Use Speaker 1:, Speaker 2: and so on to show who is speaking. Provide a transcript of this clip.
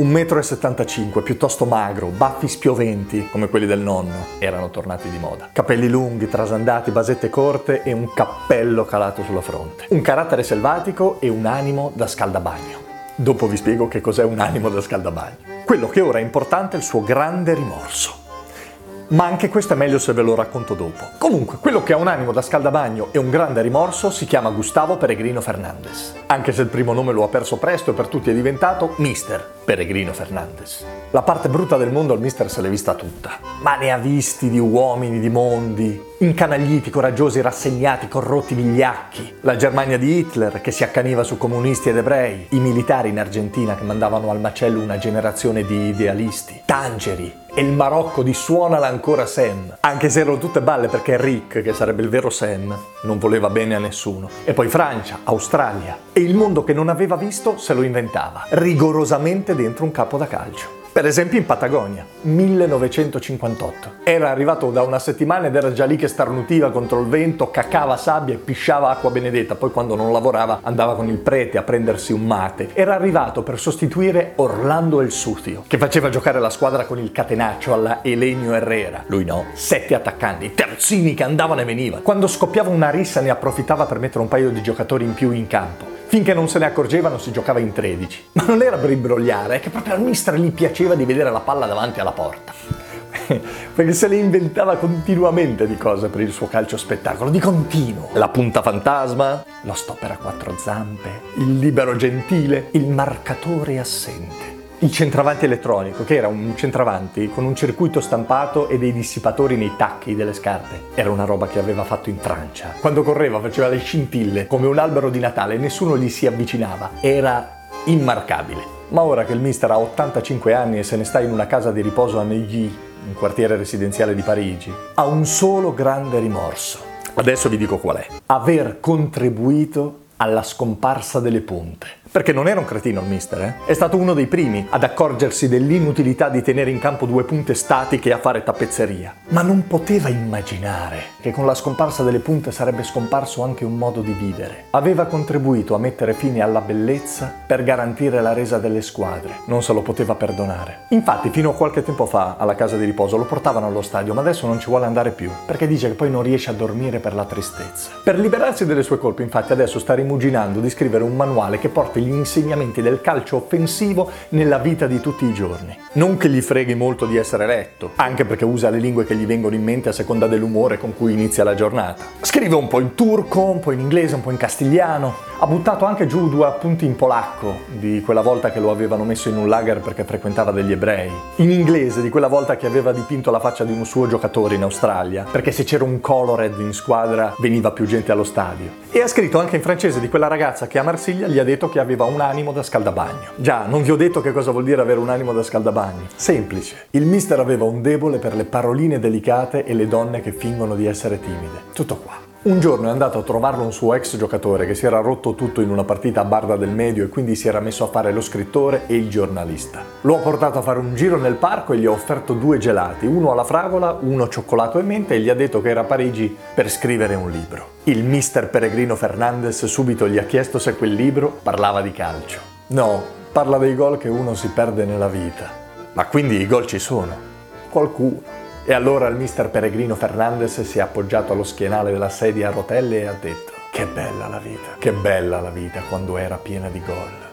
Speaker 1: 1,75 m, piuttosto magro, baffi spioventi come quelli del nonno, erano tornati di moda. Capelli lunghi, trasandati, basette corte e un cappello calato sulla fronte. Un carattere selvatico e un animo da scaldabagno. Dopo vi spiego che cos'è un animo da scaldabagno. Quello che ora è importante è il suo grande rimorso. Ma anche questo è meglio se ve lo racconto dopo. Comunque, quello che ha un animo da scaldabagno e un grande rimorso si chiama Gustavo Peregrino Fernandez. Anche se il primo nome lo ha perso presto e per tutti è diventato Mister Peregrino Fernandez. La parte brutta del mondo il mister se l'è vista tutta, ma ne ha visti di uomini, di mondi, incanagliti, coraggiosi, rassegnati, corrotti, vigliacchi. La Germania di Hitler che si accaniva su comunisti ed ebrei, i militari in Argentina che mandavano al macello una generazione di idealisti, Tangeri. E il Marocco di Suonala ancora Sam, anche se erano tutte balle perché Rick, che sarebbe il vero Sam, non voleva bene a nessuno. E poi Francia, Australia. E il mondo che non aveva visto se lo inventava, rigorosamente dentro un campo da calcio. Per esempio in Patagonia, 1958. Era arrivato da una settimana ed era già lì che starnutiva contro il vento, cacava sabbia e pisciava acqua benedetta, poi quando non lavorava andava con il prete a prendersi un mate. Era arrivato per sostituire Orlando El Sucio, che faceva giocare la squadra con il catenaccio alla Elenio Herrera. Lui no, sette attaccanti, terzini che andavano e venivano. Quando scoppiava una rissa ne approfittava per mettere un paio di giocatori in più in campo. Finché non se ne accorgevano si giocava in 13. Ma non era per imbrogliare, è che proprio al mister gli piaceva di vedere la palla davanti alla porta. Perché se le inventava continuamente di cose per il suo calcio spettacolo, di continuo. La punta fantasma, lo stopper a quattro zampe, il libero gentile, il marcatore assente. Il centravanti elettronico, che era un centravanti con un circuito stampato e dei dissipatori nei tacchi delle scarpe. Era una roba che aveva fatto in Francia. Quando correva faceva le scintille come un albero di Natale e nessuno gli si avvicinava. Era immarcabile. Ma ora che il mister ha 85 anni e se ne sta in una casa di riposo a Neuilly, un quartiere residenziale di Parigi, ha un solo grande rimorso. Adesso vi dico qual è. Aver contribuito alla scomparsa delle punte. Perché non era un cretino il mister, eh? È stato uno dei primi ad accorgersi dell'inutilità di tenere in campo due punte statiche e a fare tappezzeria. Ma non poteva immaginare che con la scomparsa delle punte sarebbe scomparso anche un modo di vivere. Aveva contribuito a mettere fine alla bellezza per garantire la resa delle squadre. Non se lo poteva perdonare. Infatti, fino a qualche tempo fa, alla casa di riposo, lo portavano allo stadio, ma adesso non ci vuole andare più, perché dice che poi non riesce a dormire per la tristezza. Per liberarsi delle sue colpe, infatti, adesso sta rimuginando di scrivere un manuale che porti gli insegnamenti del calcio offensivo nella vita di tutti i giorni. Non che gli freghi molto di essere letto, anche perché usa le lingue che gli vengono in mente a seconda dell'umore con cui inizia la giornata. Scrive un po' in turco, un po' in inglese, un po' in castigliano. Ha buttato anche giù due appunti in polacco, di quella volta che lo avevano messo in un lager perché frequentava degli ebrei. In inglese, di quella volta che aveva dipinto la faccia di un suo giocatore in Australia, perché se c'era un colored in squadra veniva più gente allo stadio. E ha scritto anche in francese di quella ragazza che a Marsiglia gli ha detto che aveva un animo da scaldabagno. Già, non vi ho detto che cosa vuol dire avere un animo da scaldabagno. Semplice. Il mister aveva un debole per le paroline delicate e le donne che fingono di essere timide. Tutto qua. Un giorno è andato a trovarlo un suo ex giocatore che si era rotto tutto in una partita a Barda del Medio e quindi si era messo a fare lo scrittore e il giornalista. Lo ha portato a fare un giro nel parco e gli ha offerto due gelati, uno alla fragola, uno cioccolato e menta e gli ha detto che era a Parigi per scrivere un libro. Il mister Peregrino Fernandez subito gli ha chiesto se quel libro parlava di calcio. No, parla dei gol che uno si perde nella vita. Ma quindi i gol ci sono. Qualcuno. E allora il mister Peregrino Fernandez si è appoggiato allo schienale della sedia a rotelle e ha detto che bella la vita, che bella la vita quando era piena di gol.